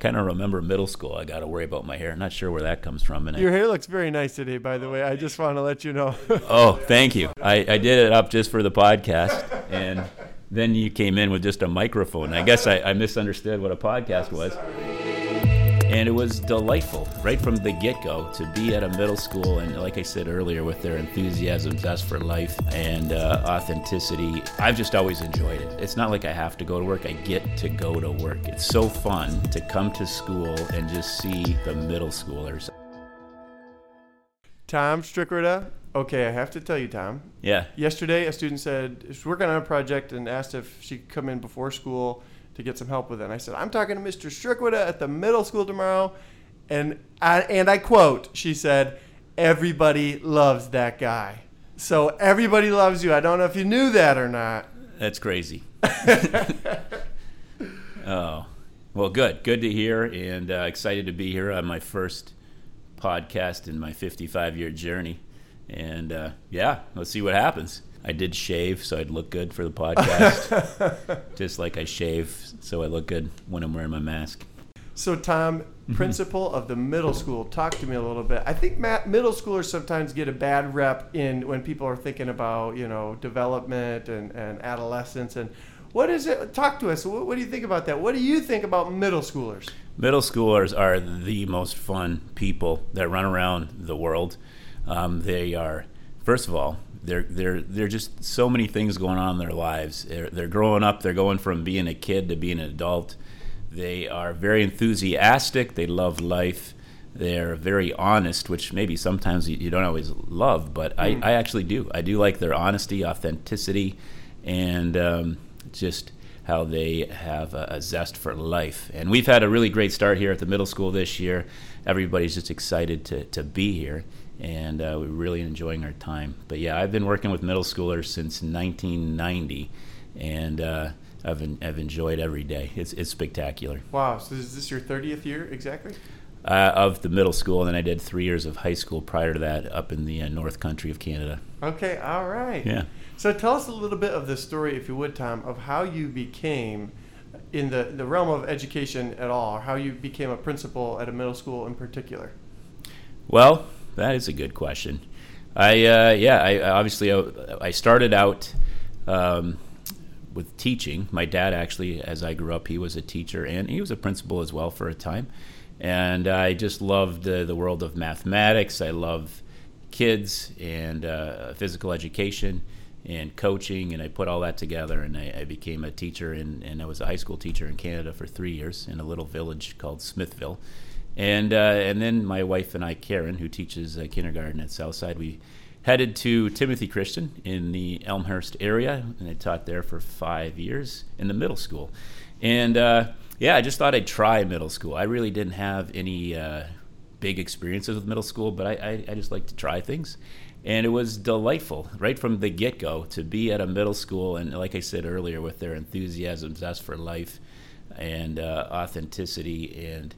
kind of remember middle school. I got to worry about my hair. Not sure where that comes from. And Your I, hair looks very nice today, by the way. I just want to let you know. oh, thank you. I, I did it up just for the podcast, and then you came in with just a microphone. I guess I, I misunderstood what a podcast was. And it was delightful right from the get go to be at a middle school. And like I said earlier, with their enthusiasm, zest for life, and uh, authenticity, I've just always enjoyed it. It's not like I have to go to work, I get to go to work. It's so fun to come to school and just see the middle schoolers. Tom Strickrida. Okay, I have to tell you, Tom. Yeah. Yesterday, a student said she's working on a project and asked if she could come in before school to get some help with it. And I said, I'm talking to Mr. Strickwida at the middle school tomorrow. And I, and I quote, she said, everybody loves that guy. So everybody loves you. I don't know if you knew that or not. That's crazy. oh, well, good. Good to hear, and uh, excited to be here on my first podcast in my 55 year journey. And uh, yeah, let's see what happens. I did shave so I'd look good for the podcast, just like I shave so I look good when I'm wearing my mask. So, Tom, principal of the middle school, talk to me a little bit. I think Matt, middle schoolers sometimes get a bad rep in when people are thinking about you know development and, and adolescence. And what is it? Talk to us. What, what do you think about that? What do you think about middle schoolers? Middle schoolers are the most fun people that run around the world. Um, they are, first of all, they're they're they're just so many things going on in their lives. They're, they're growing up. They're going from being a kid to being an adult. They are very enthusiastic. They love life. They're very honest, which maybe sometimes you, you don't always love, but I, I actually do. I do like their honesty, authenticity, and um, just how they have a, a zest for life. And we've had a really great start here at the middle school this year. Everybody's just excited to, to be here and uh, we're really enjoying our time. But yeah, I've been working with middle schoolers since 1990, and uh, I've, en- I've enjoyed every day. It's, it's spectacular. Wow. So is this your 30th year exactly? Uh, of the middle school, and then I did three years of high school prior to that up in the uh, North Country of Canada. Okay. All right. Yeah. So tell us a little bit of the story, if you would, Tom, of how you became in the, the realm of education at all, or how you became a principal at a middle school in particular. Well, that is a good question. I uh, yeah, I obviously uh, I started out um, with teaching. My dad actually, as I grew up, he was a teacher and he was a principal as well for a time. And I just loved uh, the world of mathematics. I love kids and uh, physical education and coaching, and I put all that together. And I, I became a teacher, and, and I was a high school teacher in Canada for three years in a little village called Smithville. And uh, and then my wife and I, Karen, who teaches uh, kindergarten at Southside, we headed to Timothy Christian in the Elmhurst area, and I taught there for five years in the middle school. And uh, yeah, I just thought I'd try middle school. I really didn't have any uh, big experiences with middle school, but I, I, I just like to try things. And it was delightful right from the get go to be at a middle school, and like I said earlier, with their enthusiasm, zest for life, and uh, authenticity and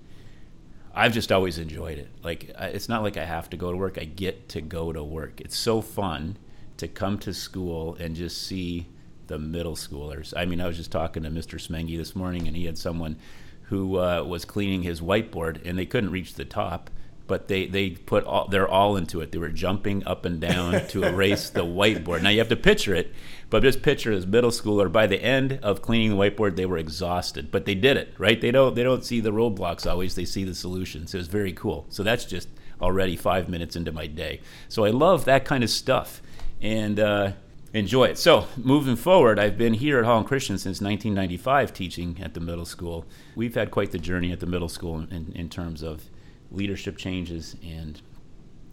I've just always enjoyed it. Like it's not like I have to go to work; I get to go to work. It's so fun to come to school and just see the middle schoolers. I mean, I was just talking to Mr. Smengi this morning, and he had someone who uh, was cleaning his whiteboard, and they couldn't reach the top, but they they put all they're all into it. They were jumping up and down to erase the whiteboard. Now you have to picture it, but just picture as middle schooler. By the end of cleaning the whiteboard, they were exhausted, but they did it. Right? They don't they don't see the roadblocks always. They see the solutions. It was very cool. So that's just already five minutes into my day. So I love that kind of stuff, and. Uh, enjoy it. So, moving forward, I've been here at Holland Christian since 1995 teaching at the middle school. We've had quite the journey at the middle school in, in terms of leadership changes. And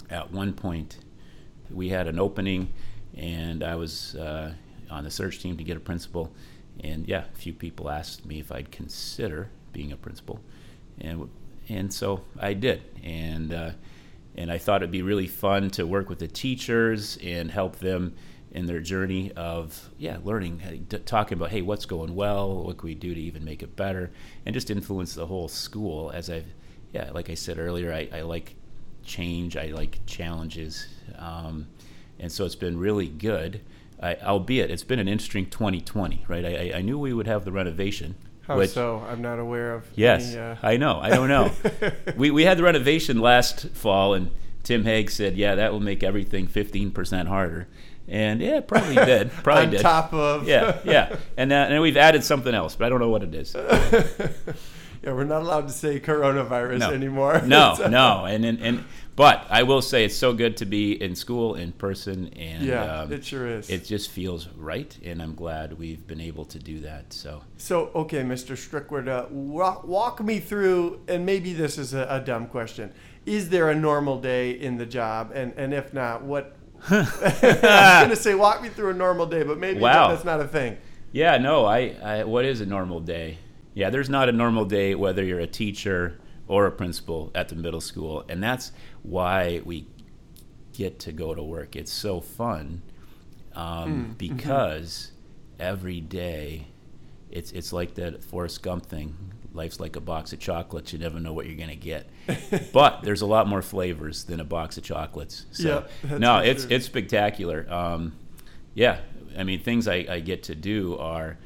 at one point, we had an opening, and I was uh, on the search team to get a principal. And yeah, a few people asked me if I'd consider being a principal, and and so I did. And uh, and I thought it'd be really fun to work with the teachers and help them in their journey of yeah learning talking about hey what's going well what can we do to even make it better and just influence the whole school as i've yeah like i said earlier i, I like change i like challenges um, and so it's been really good I, albeit it's been an interesting 2020 right I, I knew we would have the renovation How which- so? I'm not aware of. Yes, any, uh, I know. I don't know. we we had the renovation last fall, and Tim Hague said, "Yeah, that will make everything 15% harder." And yeah, probably did. Probably on did. top of. Yeah, yeah. And uh, and we've added something else, but I don't know what it is. yeah, we're not allowed to say coronavirus No. anymore. No, uh, no. And, and and but I will say it's so good to be in school in person, and Yeah, um, it sure is. it just feels right, and I'm glad we've been able to do that. So So, okay, Mr. Strickwood, uh, walk, walk me through, and maybe this is a, a dumb question. Is there a normal day in the job? And, and if not, what. I was going to say, walk me through a normal day, but maybe Wow. that's not a thing. Yeah, no, I, I what is a normal day? Yeah, there's not a normal day whether you're a teacher or a principal at the middle school, and that's why we get to go to work. It's so fun um, because every day it's it's like that Forrest Gump thing. Life's like a box of chocolates. You never know what you're gonna get, but there's a lot more flavors than a box of chocolates. So Yeah, no, it's sure. it's spectacular. Um, yeah, I mean, things I, I get to do are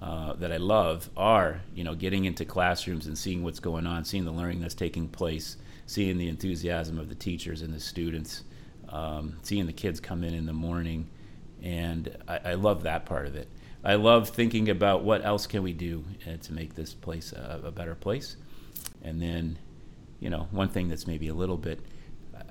uh, that I love are you know getting into classrooms and seeing what's going on, seeing the learning that's taking place, seeing the enthusiasm of the teachers and the students, um, seeing the kids come in in the morning, and I, I love that part of it. I love thinking about what else can we do uh, to make this place a, a better place, and then you know one thing that's maybe a little bit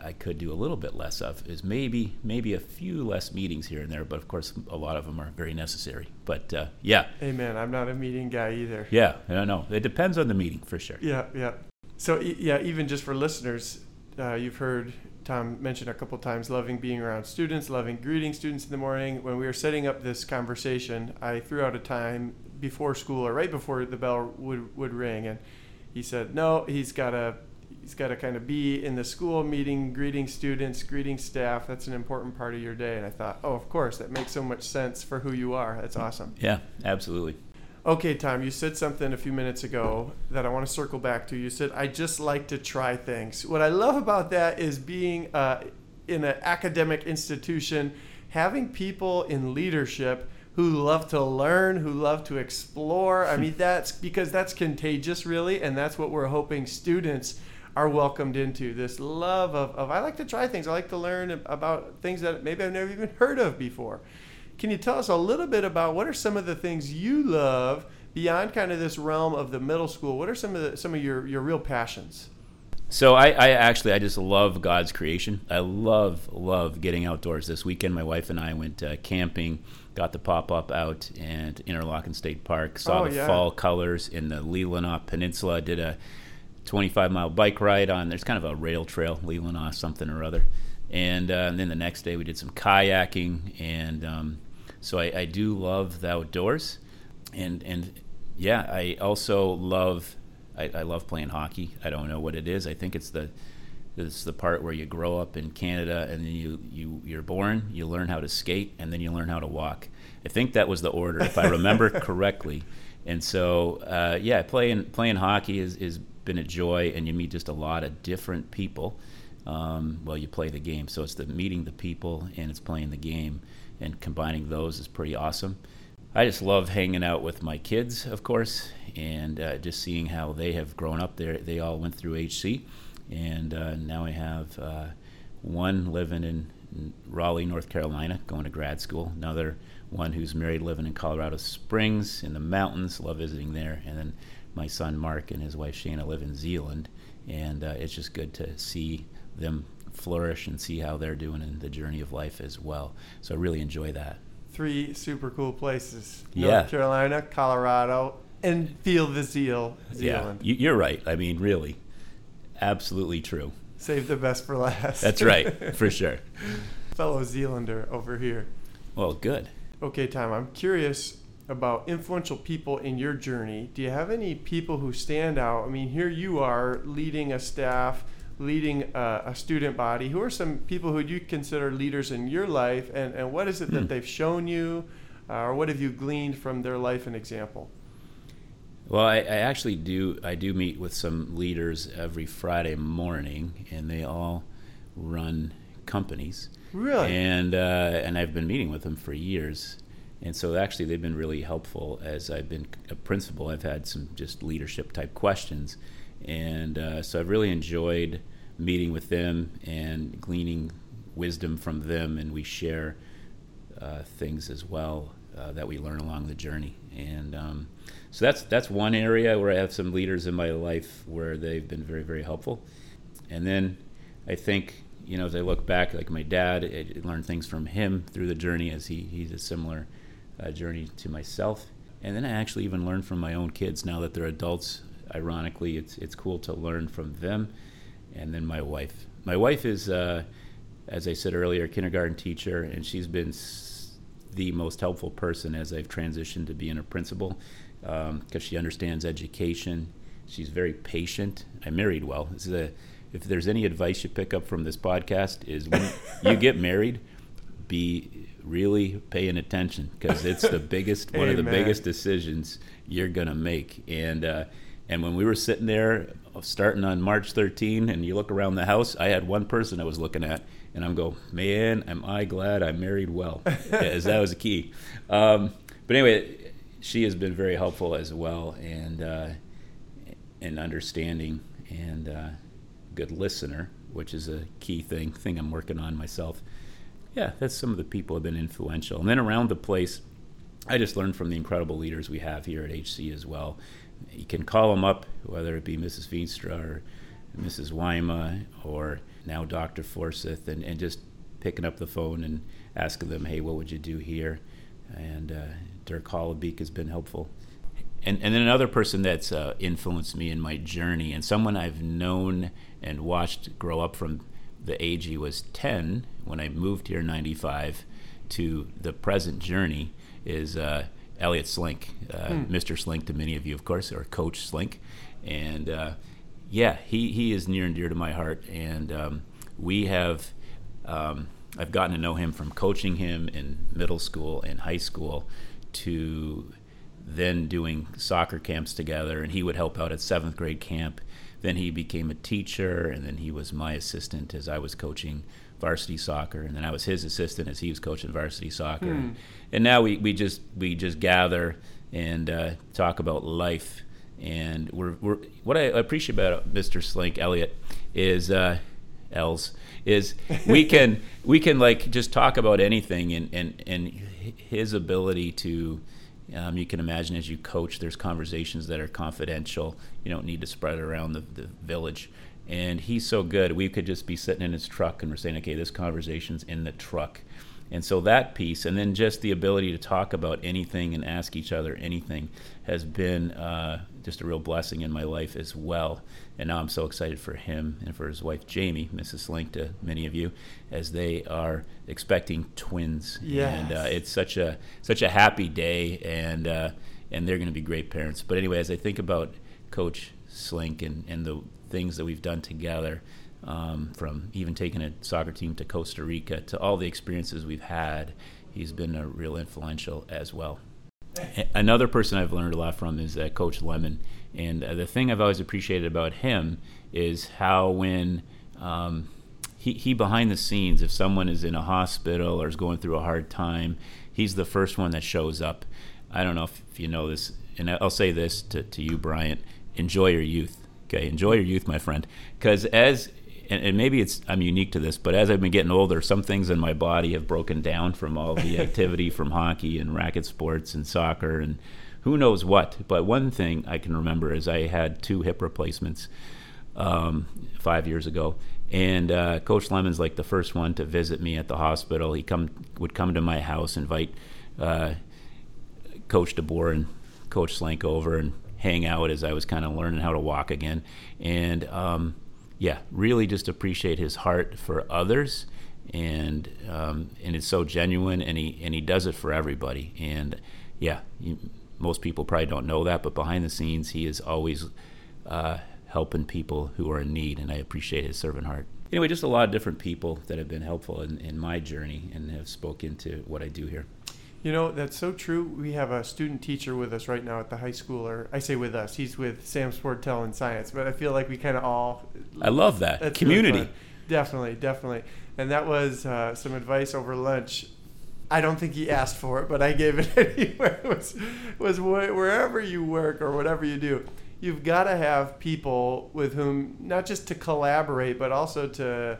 I could do a little bit less of is maybe maybe a few less meetings here and there, but of course a lot of them are very necessary. But uh, yeah, Hey, man, I'm not a meeting guy either. yeah, I don't know. It depends on the meeting for sure. Yeah, yeah. So e- yeah, even just for listeners, uh, you've heard Tom mention a couple times loving being around students, loving greeting students in the morning. When we were setting up this conversation, I threw out a time before school or right before the bell would would ring, and he said no, he's got to he's got to kind of be in the school meeting, greeting students, greeting staff. That's an important part of your day. And I thought, oh, of course, that makes so much sense for who you are. That's awesome. Yeah, absolutely. Okay, Tom, you said something a few minutes ago that I want to circle back to. You said, I just like to try things. What I love about that is being uh, in an academic institution, having people in leadership who love to learn, who love to explore. I mean, that's because that's contagious, really, and that's what we're hoping students are welcomed into this love of, of I like to try things. I like to learn about things that maybe I've never even heard of before. Can you tell us a little bit about what are some of the things you love beyond kind of this realm of the middle school? What are some of the, some of your, your real passions? So I, I actually I just love God's creation. I love love getting outdoors. This weekend, my wife and I went uh, camping, got the pop up out and Interlochen State Park. Saw Oh, the yeah. fall colors in the Leelanau Peninsula. Did a 25 mile bike ride on. There's kind of a rail trail, Leelanau something or other. And, uh, and then the next day we did some kayaking, and um, so I, I do love the outdoors, and and yeah, I also love I, I love playing hockey. I don't know what it is. I think it's the it's the part where you grow up in Canada and then you, you you're born, you learn how to skate, and then you learn how to walk. I think that was the order, if I remember correctly. And so, uh, yeah, playing playing hockey has is been a joy, and you meet just a lot of different people. Um, while you play the game, so it's the meeting the people and it's playing the game, and combining those is pretty awesome. I just love hanging out with my kids, of course, and uh, just seeing how they have grown up. They they all went through HC, and uh, now I have uh, one living in in Raleigh, North Carolina, going to grad school. Another one who's married, living in Colorado Springs in the mountains. Love visiting there. And then my son Mark and his wife Shana live in Zeeland, and uh, it's just good to see them flourish and see how they're doing in the journey of life as well. So I really enjoy that. Three super cool places Yeah. North Carolina, Colorado, and feel the zeal, Zeeland. Yeah, you- you're right. I mean, really, absolutely true. Save the best for last. That's right, for sure. Fellow Zeelander over here. Well, good. Okay, Tom, I'm curious about influential people in your journey. Do you have any people who stand out? I mean, here you are leading a staff, leading a, a student body. Who are some people who you consider leaders in your life, and, and what is it that Hmm. they've shown you, uh, or what have you gleaned from their life and example? Well, I, I actually do. I do meet with some leaders every Friday morning, and they all run companies. Really? And uh, and I've been meeting with them for years. And so actually, they've been really helpful as I've been a principal. I've had some just leadership type questions. And uh, so I've really enjoyed meeting with them and gleaning wisdom from them, and we share uh, things as well uh, that we learn along the journey. And um, so that's that's one area where I have some leaders in my life where they've been very very helpful. And then I think you know as I look back, like my dad, I learned things from him through the journey as he he's a similar uh, journey to myself. And then I actually even learned from my own kids now that they're adults. Ironically, it's it's cool to learn from them. And then my wife. My wife is, uh, as I said earlier, a kindergarten teacher, and she's been the most helpful person as I've transitioned to being a principal because um, she understands education. She's very patient. I married well. A, if there's any advice you pick up from this podcast is when you get married, be really paying attention because it's the biggest one of the biggest decisions you're gonna make. And uh, and when we were sitting there starting on March 13, and you look around the house, I had one person I was looking at, and I'm go, man, am I glad I married well? as that was the key. Um, but anyway, she has been very helpful as well, and uh, and understanding and uh, good listener, which is a key thing thing I'm working on myself. Yeah, that's some of the people have been influential, and then around the place. I just learned from the incredible leaders we have here at HC as well. You can call them up, whether it be Mrs. Veenstra or Mrs. Wyma or now Dr. Forsyth, and, and just picking up the phone and asking them, hey, what would you do here? And uh, Dirk Hollabeek has been helpful. And, and then another person that's uh, influenced me in my journey, and someone I've known and watched grow up from the age he was 10 when I moved here in 95 to the present journey, is uh, Elliot Slink, uh, hmm. Mr. Slink to many of you, of course, or Coach Slink. And uh, yeah, he, he is near and dear to my heart. And um, we have, um, I've gotten to know him from coaching him in middle school and high school to then doing soccer camps together. And he would help out at seventh grade camp. Then he became a teacher, and then he was my assistant as I was coaching varsity soccer, and then I was his assistant as he was coaching varsity soccer. Hmm. And, and, now we, we just we just gather and uh, talk about life. And we're, we're what I appreciate about Mr. Slink Elliot is uh, Els is we can we can like just talk about anything and and and his ability to um, you can imagine as you coach there's conversations that are confidential you don't need to spread around the, the village and he's so good. We could just be sitting in his truck and we're saying, okay, this conversation's in the truck. And so that piece, and then just the ability to talk about anything and ask each other anything, has been uh, just a real blessing in my life as well. And now I'm so excited for him and for his wife Jamie, Mrs. Link, to many of you, as they are expecting twins. Yes. And uh, it's such a such a happy day, and uh, and they're going to be great parents. But anyway, as I think about Coach Slink and, and the things that we've done together, um, from even taking a soccer team to Costa Rica to all the experiences we've had, he's been a real influential as well. Another person I've learned a lot from is uh, Coach Lemon. And uh, the thing I've always appreciated about him is how when um, he, he behind the scenes, if someone is in a hospital or is going through a hard time, he's the first one that shows up. I don't know if, if you know this, and I'll say this to, to you, Bryant enjoy your youth. Okay, enjoy your youth, my friend. Because as and, and, maybe it's I'm unique to this, but as I've been getting older, some things in my body have broken down from all the activity from hockey and racket sports and soccer and who knows what. But one thing I can remember is I had two hip replacements um, five years ago, and uh, Coach Lemon's like the first one to visit me at the hospital. He come would come to my house, invite uh, Coach DeBoer and Coach Slank over, and hang out as I was kind of learning how to walk again. And um, yeah, really just appreciate his heart for others. And um, and it's so genuine, and he and he does it for everybody. And yeah, you, most people probably don't know that, but behind the scenes, he is always uh, helping people who are in need, and I appreciate his servant heart. Anyway, just a lot of different people that have been helpful in, in my journey and have spoken to what I do here. You know, that's so true. We have a student teacher with us right now at the high school, or I say with us, he's with Sam Sportel in science, but I feel like we kind of all. I love that. Community. Really definitely, definitely. And that was uh, some advice over lunch I don't think he asked for it, but I gave it anyway. was was wherever you work or whatever you do, you've got to have people with whom not just to collaborate, but also to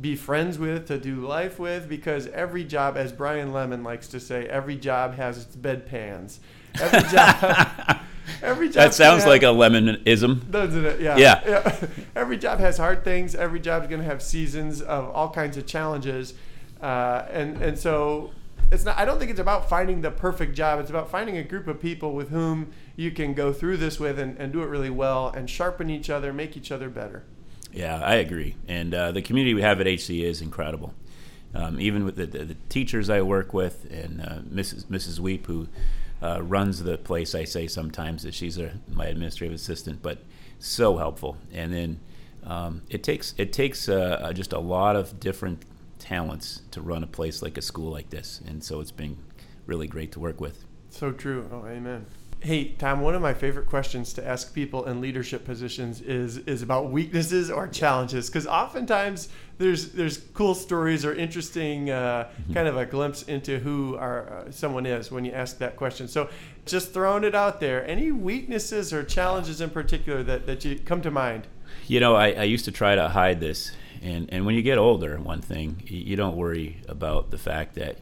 be friends with, to do life with, because every job, as Brian Lemon likes to say, every job has its bedpans. Every job. every job that sounds have, like a lemonism. Doesn't it? Yeah. yeah. yeah. every job has hard things. Every job's going to have seasons of all kinds of challenges, uh, and and so it's not. I don't think it's about finding the perfect job. It's about finding a group of people with whom you can go through this with and, and do it really well and sharpen each other, make each other better. Yeah, I agree. And uh, the community we have at HC is incredible. Um, even with the, the, the, teachers I work with and uh, Mrs. Mrs. Weep, who uh, runs the place, I say sometimes that she's a, my administrative assistant, but so helpful. And then um, it takes it takes uh, uh, just a lot of different talents to run a place like a school like this, and so it's been really great to work with. So true. Oh, amen. Hey, Tom, one of my favorite questions to ask people in leadership positions is is about weaknesses or challenges because oftentimes there's there's cool stories or interesting uh, mm-hmm. kind of a glimpse into who our uh, someone is when you ask that question. So, just throwing it out there, any weaknesses or challenges in particular that, that you come to mind? You know, I, I used to try to hide this, and and when you get older, one thing you don't worry about the fact that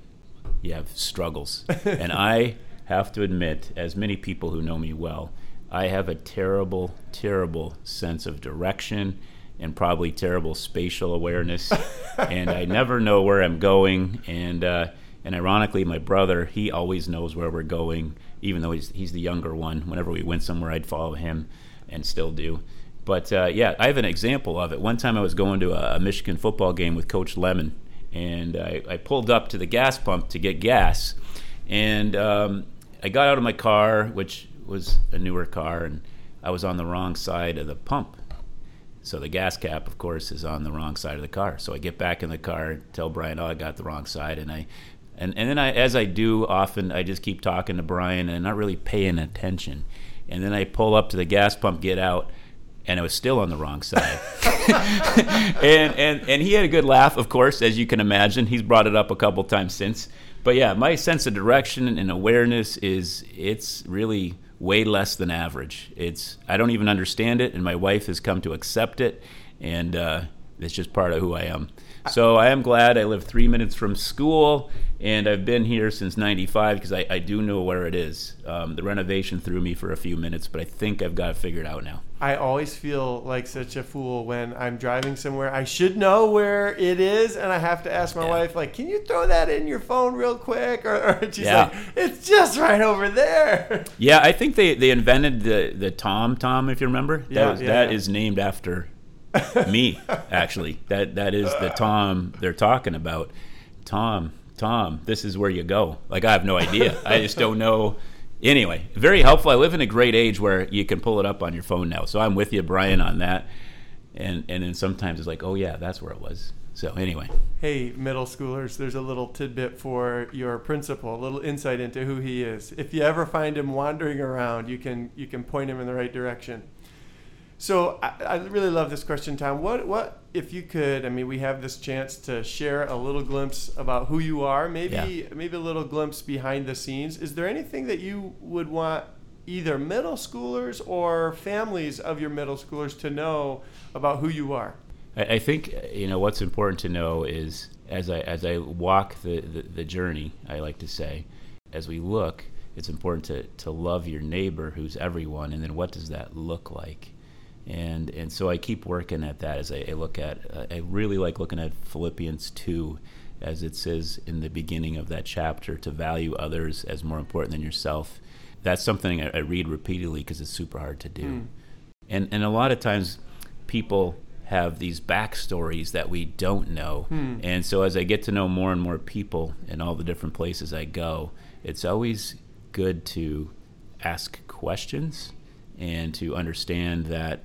you have struggles, and I have to admit, as many people who know me well, I have a terrible, terrible sense of direction and probably terrible spatial awareness, and I never know where I'm going. And uh, and ironically, my brother he always knows where we're going, even though he's he's the younger one. Whenever we went somewhere, I'd follow him, and still do. But uh, yeah, I have an example of it. One time I was going to a, Michigan football game with Coach Lemon, and I, I pulled up to the gas pump to get gas, and um, I got out of my car, which was a newer car, and I was on the wrong side of the pump. So the gas cap, of course, is on the wrong side of the car. So I get back in the car, and tell Brian, "Oh, I got the wrong side," and I, and and then I, as I do often, I just keep talking to Brian and not really paying attention, and then I pull up to the gas pump, get out, and I was still on the wrong side. and and and he had a good laugh, of course, as you can imagine. He's brought it up a couple times since but yeah, my sense of direction and awareness is it's really way less than average. It's I don't even understand it, and my wife has come to accept it, and uh, it's just part of who I am. So I am glad I live three minutes from school, and I've been here since '95 because I, I, do know where it is. Um, the renovation threw me for a few minutes, but I think I've got it figured out now. I always feel like such a fool when I'm driving somewhere. I should know where it is, and I have to ask my yeah. wife, like, "Can you throw that in your phone real quick?" Or, or she's yeah. like, "It's just right over there." Yeah, I think they, they invented the the Tom Tom, if you remember. That yeah, was, that is named after me. Actually, that that is the Tom they're talking about. Tom, Tom, this is where you go. Like I have no idea. I just don't know anyway, very helpful. I live in a great age where you can pull it up on your phone now. So I'm with you, Brian, on that. And and then sometimes it's like, oh yeah, that's where it was. So anyway. Hey, middle schoolers, there's a little tidbit for your principal, a little insight into who he is. If you ever find him wandering around, you can you can point him in the right direction. So I, I, really love this question, Tom. What what if you could? I mean, we have this chance to share a little glimpse about who you are. Maybe yeah. maybe a little glimpse behind the scenes. Is there anything that you would want either middle schoolers or families of your middle schoolers to know about who you are? I, I think you know what's important to know is as I as I walk the, the, the journey. I like to say, as we look, it's important to to love your neighbor, who's everyone, and then what does that look like? And and so I keep working at that as I, I look at. Uh, I really like looking at Philippians two, as it says in the beginning of that chapter, to value others as more important than yourself. That's something I, I read repeatedly because it's super hard to do, mm. and and a lot of times people have these backstories that we don't know, mm. and so as I get to know more and more people in all the different places I go, it's always good to ask questions and to understand that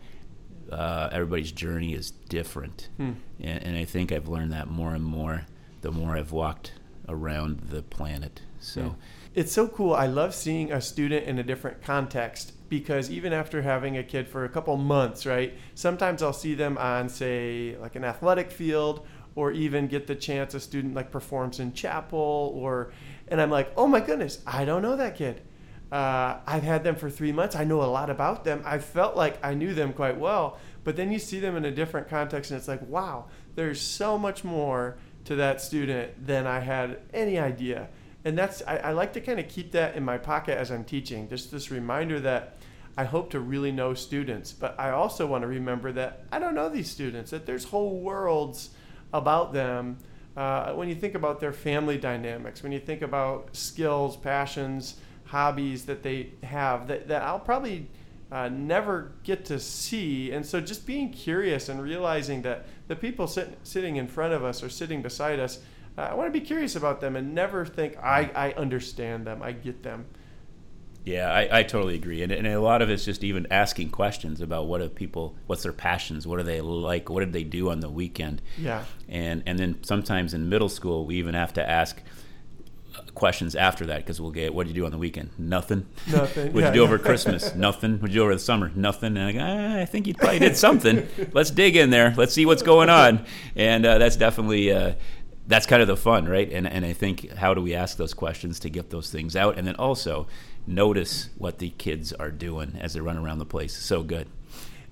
uh, everybody's journey is different, hmm. and, and, I think I've learned that more and more the more I've walked around the planet. So. Hmm. It's so cool. I love seeing a student in a different context because even after having a kid for a couple months, right? Sometimes I'll see them on, say, like an athletic field or even get the chance a student like performs in chapel or and i'm like oh my goodness i don't know that kid uh, i've had them for three months. I know a lot about them. I felt like i knew them quite well but then you see them in a different context and it's like wow there's so much more to that student than i had any idea. And that's i, I like to kind of keep that in my pocket as i'm teaching. Just this reminder that I hope to really know students, but I also want to remember that I don't know these students, that there's whole worlds about them. Uh, when you think about their family dynamics, when you think about skills, passions, hobbies that they have, that, that I'll probably uh, never get to see. And so just being curious and realizing that the people sit, sitting in front of us or sitting beside us, uh, I want to be curious about them and never think I, I understand them, I get them. Yeah, I, I totally agree, and, and a lot of it's just even asking questions about what are people, what's their passions, what are they like, what did they do on the weekend, Yeah. and and then sometimes in middle school we even have to ask questions after that because we'll get what did you do on the weekend? Nothing. Nothing. What'd Yeah, you do yeah. over Christmas? Nothing. What'd you do over the summer? Nothing. And I go, ah, I think you probably did something. Let's dig in there. Let's see what's going on. And uh, that's definitely uh, that's kind of the fun, right? And and I think how do we ask those questions to get those things out, and then also notice what the kids are doing as they run around the place. So good.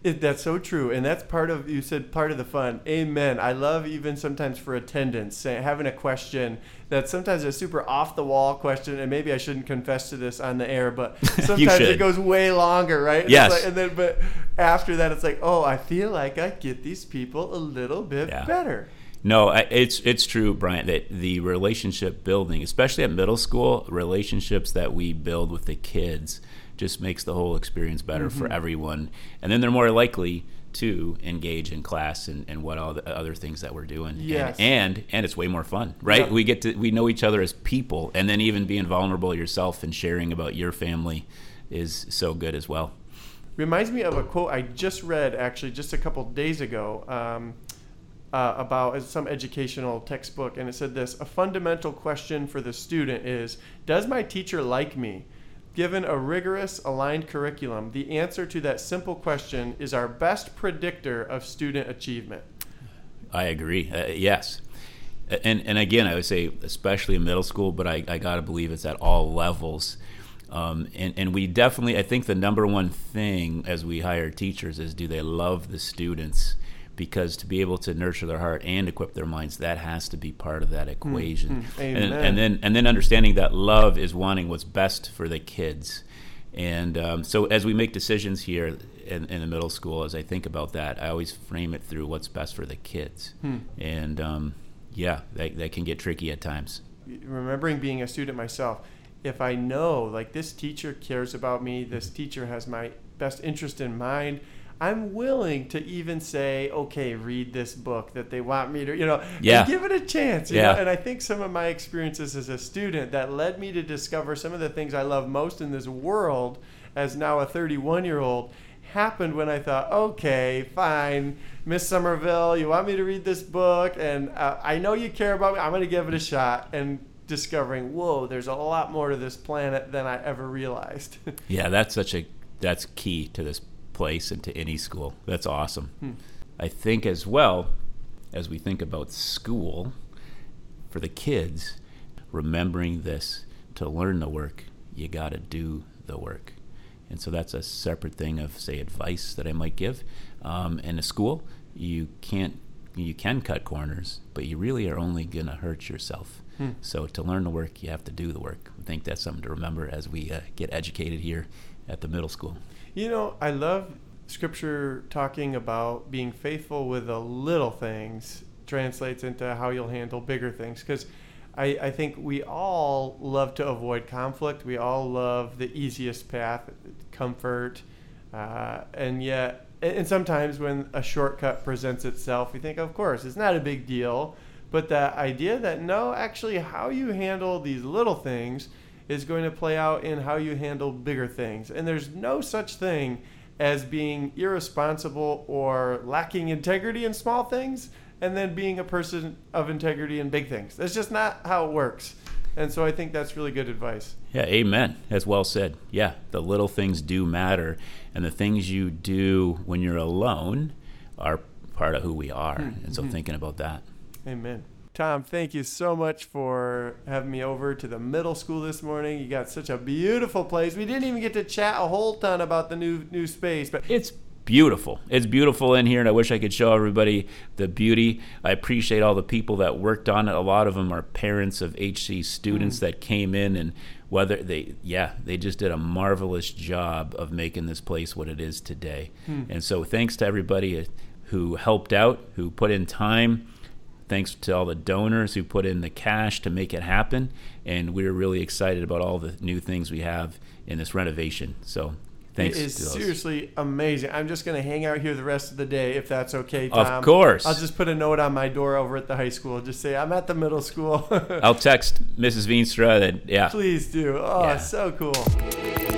It, that's so true, and that's part of you said part of the fun. Amen. I love even sometimes for attendance say, having a question that sometimes a super off the wall question, and maybe I shouldn't confess to this on the air, but sometimes it goes way longer, right? And Yes. like- and then but after that, it's like, oh, I feel like I get these people a little bit Yeah. better. No, it's it's true, Brian. That the relationship building, especially at middle school, relationships that we build with the kids, just makes the whole experience better Mm-hmm. for everyone. And then they're more likely to engage in class and, and what all the other things that we're doing. And- And, and it's way more fun, right? Yeah. We get to we know each other as people, and then even being vulnerable yourself and sharing about your family is so good as well. reminds me of a quote I just read actually just a couple days ago um, uh, about some educational textbook, and it said this: a fundamental question for the student is, does my teacher like me? Given a rigorous, aligned curriculum, the answer to that simple question is our best predictor of student achievement. I agree. Uh, yes. And, and again, I would say, especially in middle school, but I, I got to believe it's at all levels. Um, and, and we definitely, I think the number one thing as we hire teachers is do they love the students? Because to be able to nurture their heart and equip their minds, that has to be part of that equation. mm, and, and then and then understanding that love is wanting what's best for the kids. And um, so as we make decisions here in, in the middle school, as I think about that, I always frame it through what's best for the kids. Hmm. And um, yeah, that, that can get tricky at times. remembering being a student myself, if I know like this teacher cares about me, this Mm-hmm. teacher has my best interest in mind, I'm willing to even say, okay, read this book that they want me to, you know, Yeah. give it a chance. You Yeah. know? And I think some of my experiences as a student that led me to discover some of the things I love most in this world as now a 31 year old happened when I thought, okay, fine, Miss Somerville, you want me to read this book, and uh, I know you care about me. I'm going to give it a shot. And discovering, whoa, there's a lot more to this planet than I ever realized. Yeah, that's such a that's key to this place and to any school. That's awesome. Hmm. I think as well as we think about school for the kids, remembering this to learn the work, you got to do the work. And so that's a separate thing of say advice that I might give. Um, in a school, you can't you can cut corners, but you really are only going to hurt yourself. Hmm. So to learn the work, you have to do the work. I think that's something to remember as we uh, get educated here at the middle school. You know, I love scripture talking about being faithful with the little things translates into how you'll handle bigger things. Because I, I think we all love to avoid conflict. We all love the easiest path, comfort. Uh, and yet, and sometimes when a shortcut presents itself, we think, of course, it's not a big deal. But that idea that no, actually, how you handle these little things is going to play out in how you handle bigger things. And there's no such thing as being irresponsible or lacking integrity in small things and then being a person of integrity in big things. That's just not how it works. And so I think that's really good advice. Yeah, amen. As well said. Yeah, the little things do matter, and the things you do when you're alone are part of who we are. Hmm. And so mm-hmm. thinking about that. Amen. Tom, thank you so much for having me over to the middle school this morning. You got such a beautiful place. We didn't even get to chat a whole ton about the new new space, but It's beautiful. It's beautiful in here, and I wish I could show everybody the beauty. I appreciate all the people that worked on it. A lot of them are parents of HC students mm. that came in, and whether they, yeah, they just did a marvelous job of making this place what it is today. Hmm. And so, thanks to everybody uh, who helped out, who put in time. Thanks to all the donors who put in the cash to make it happen. And we're really excited about all the new things we have in this renovation. So, thanks it is seriously amazing. I'm just going to hang out here the rest of the day if that's okay, Tom. Of course. I'll just put a note on my door over at the high school. Just say I'm at the middle school. I'll text Mrs. Veenstra that, yeah. Please do. Oh, Yeah. so cool.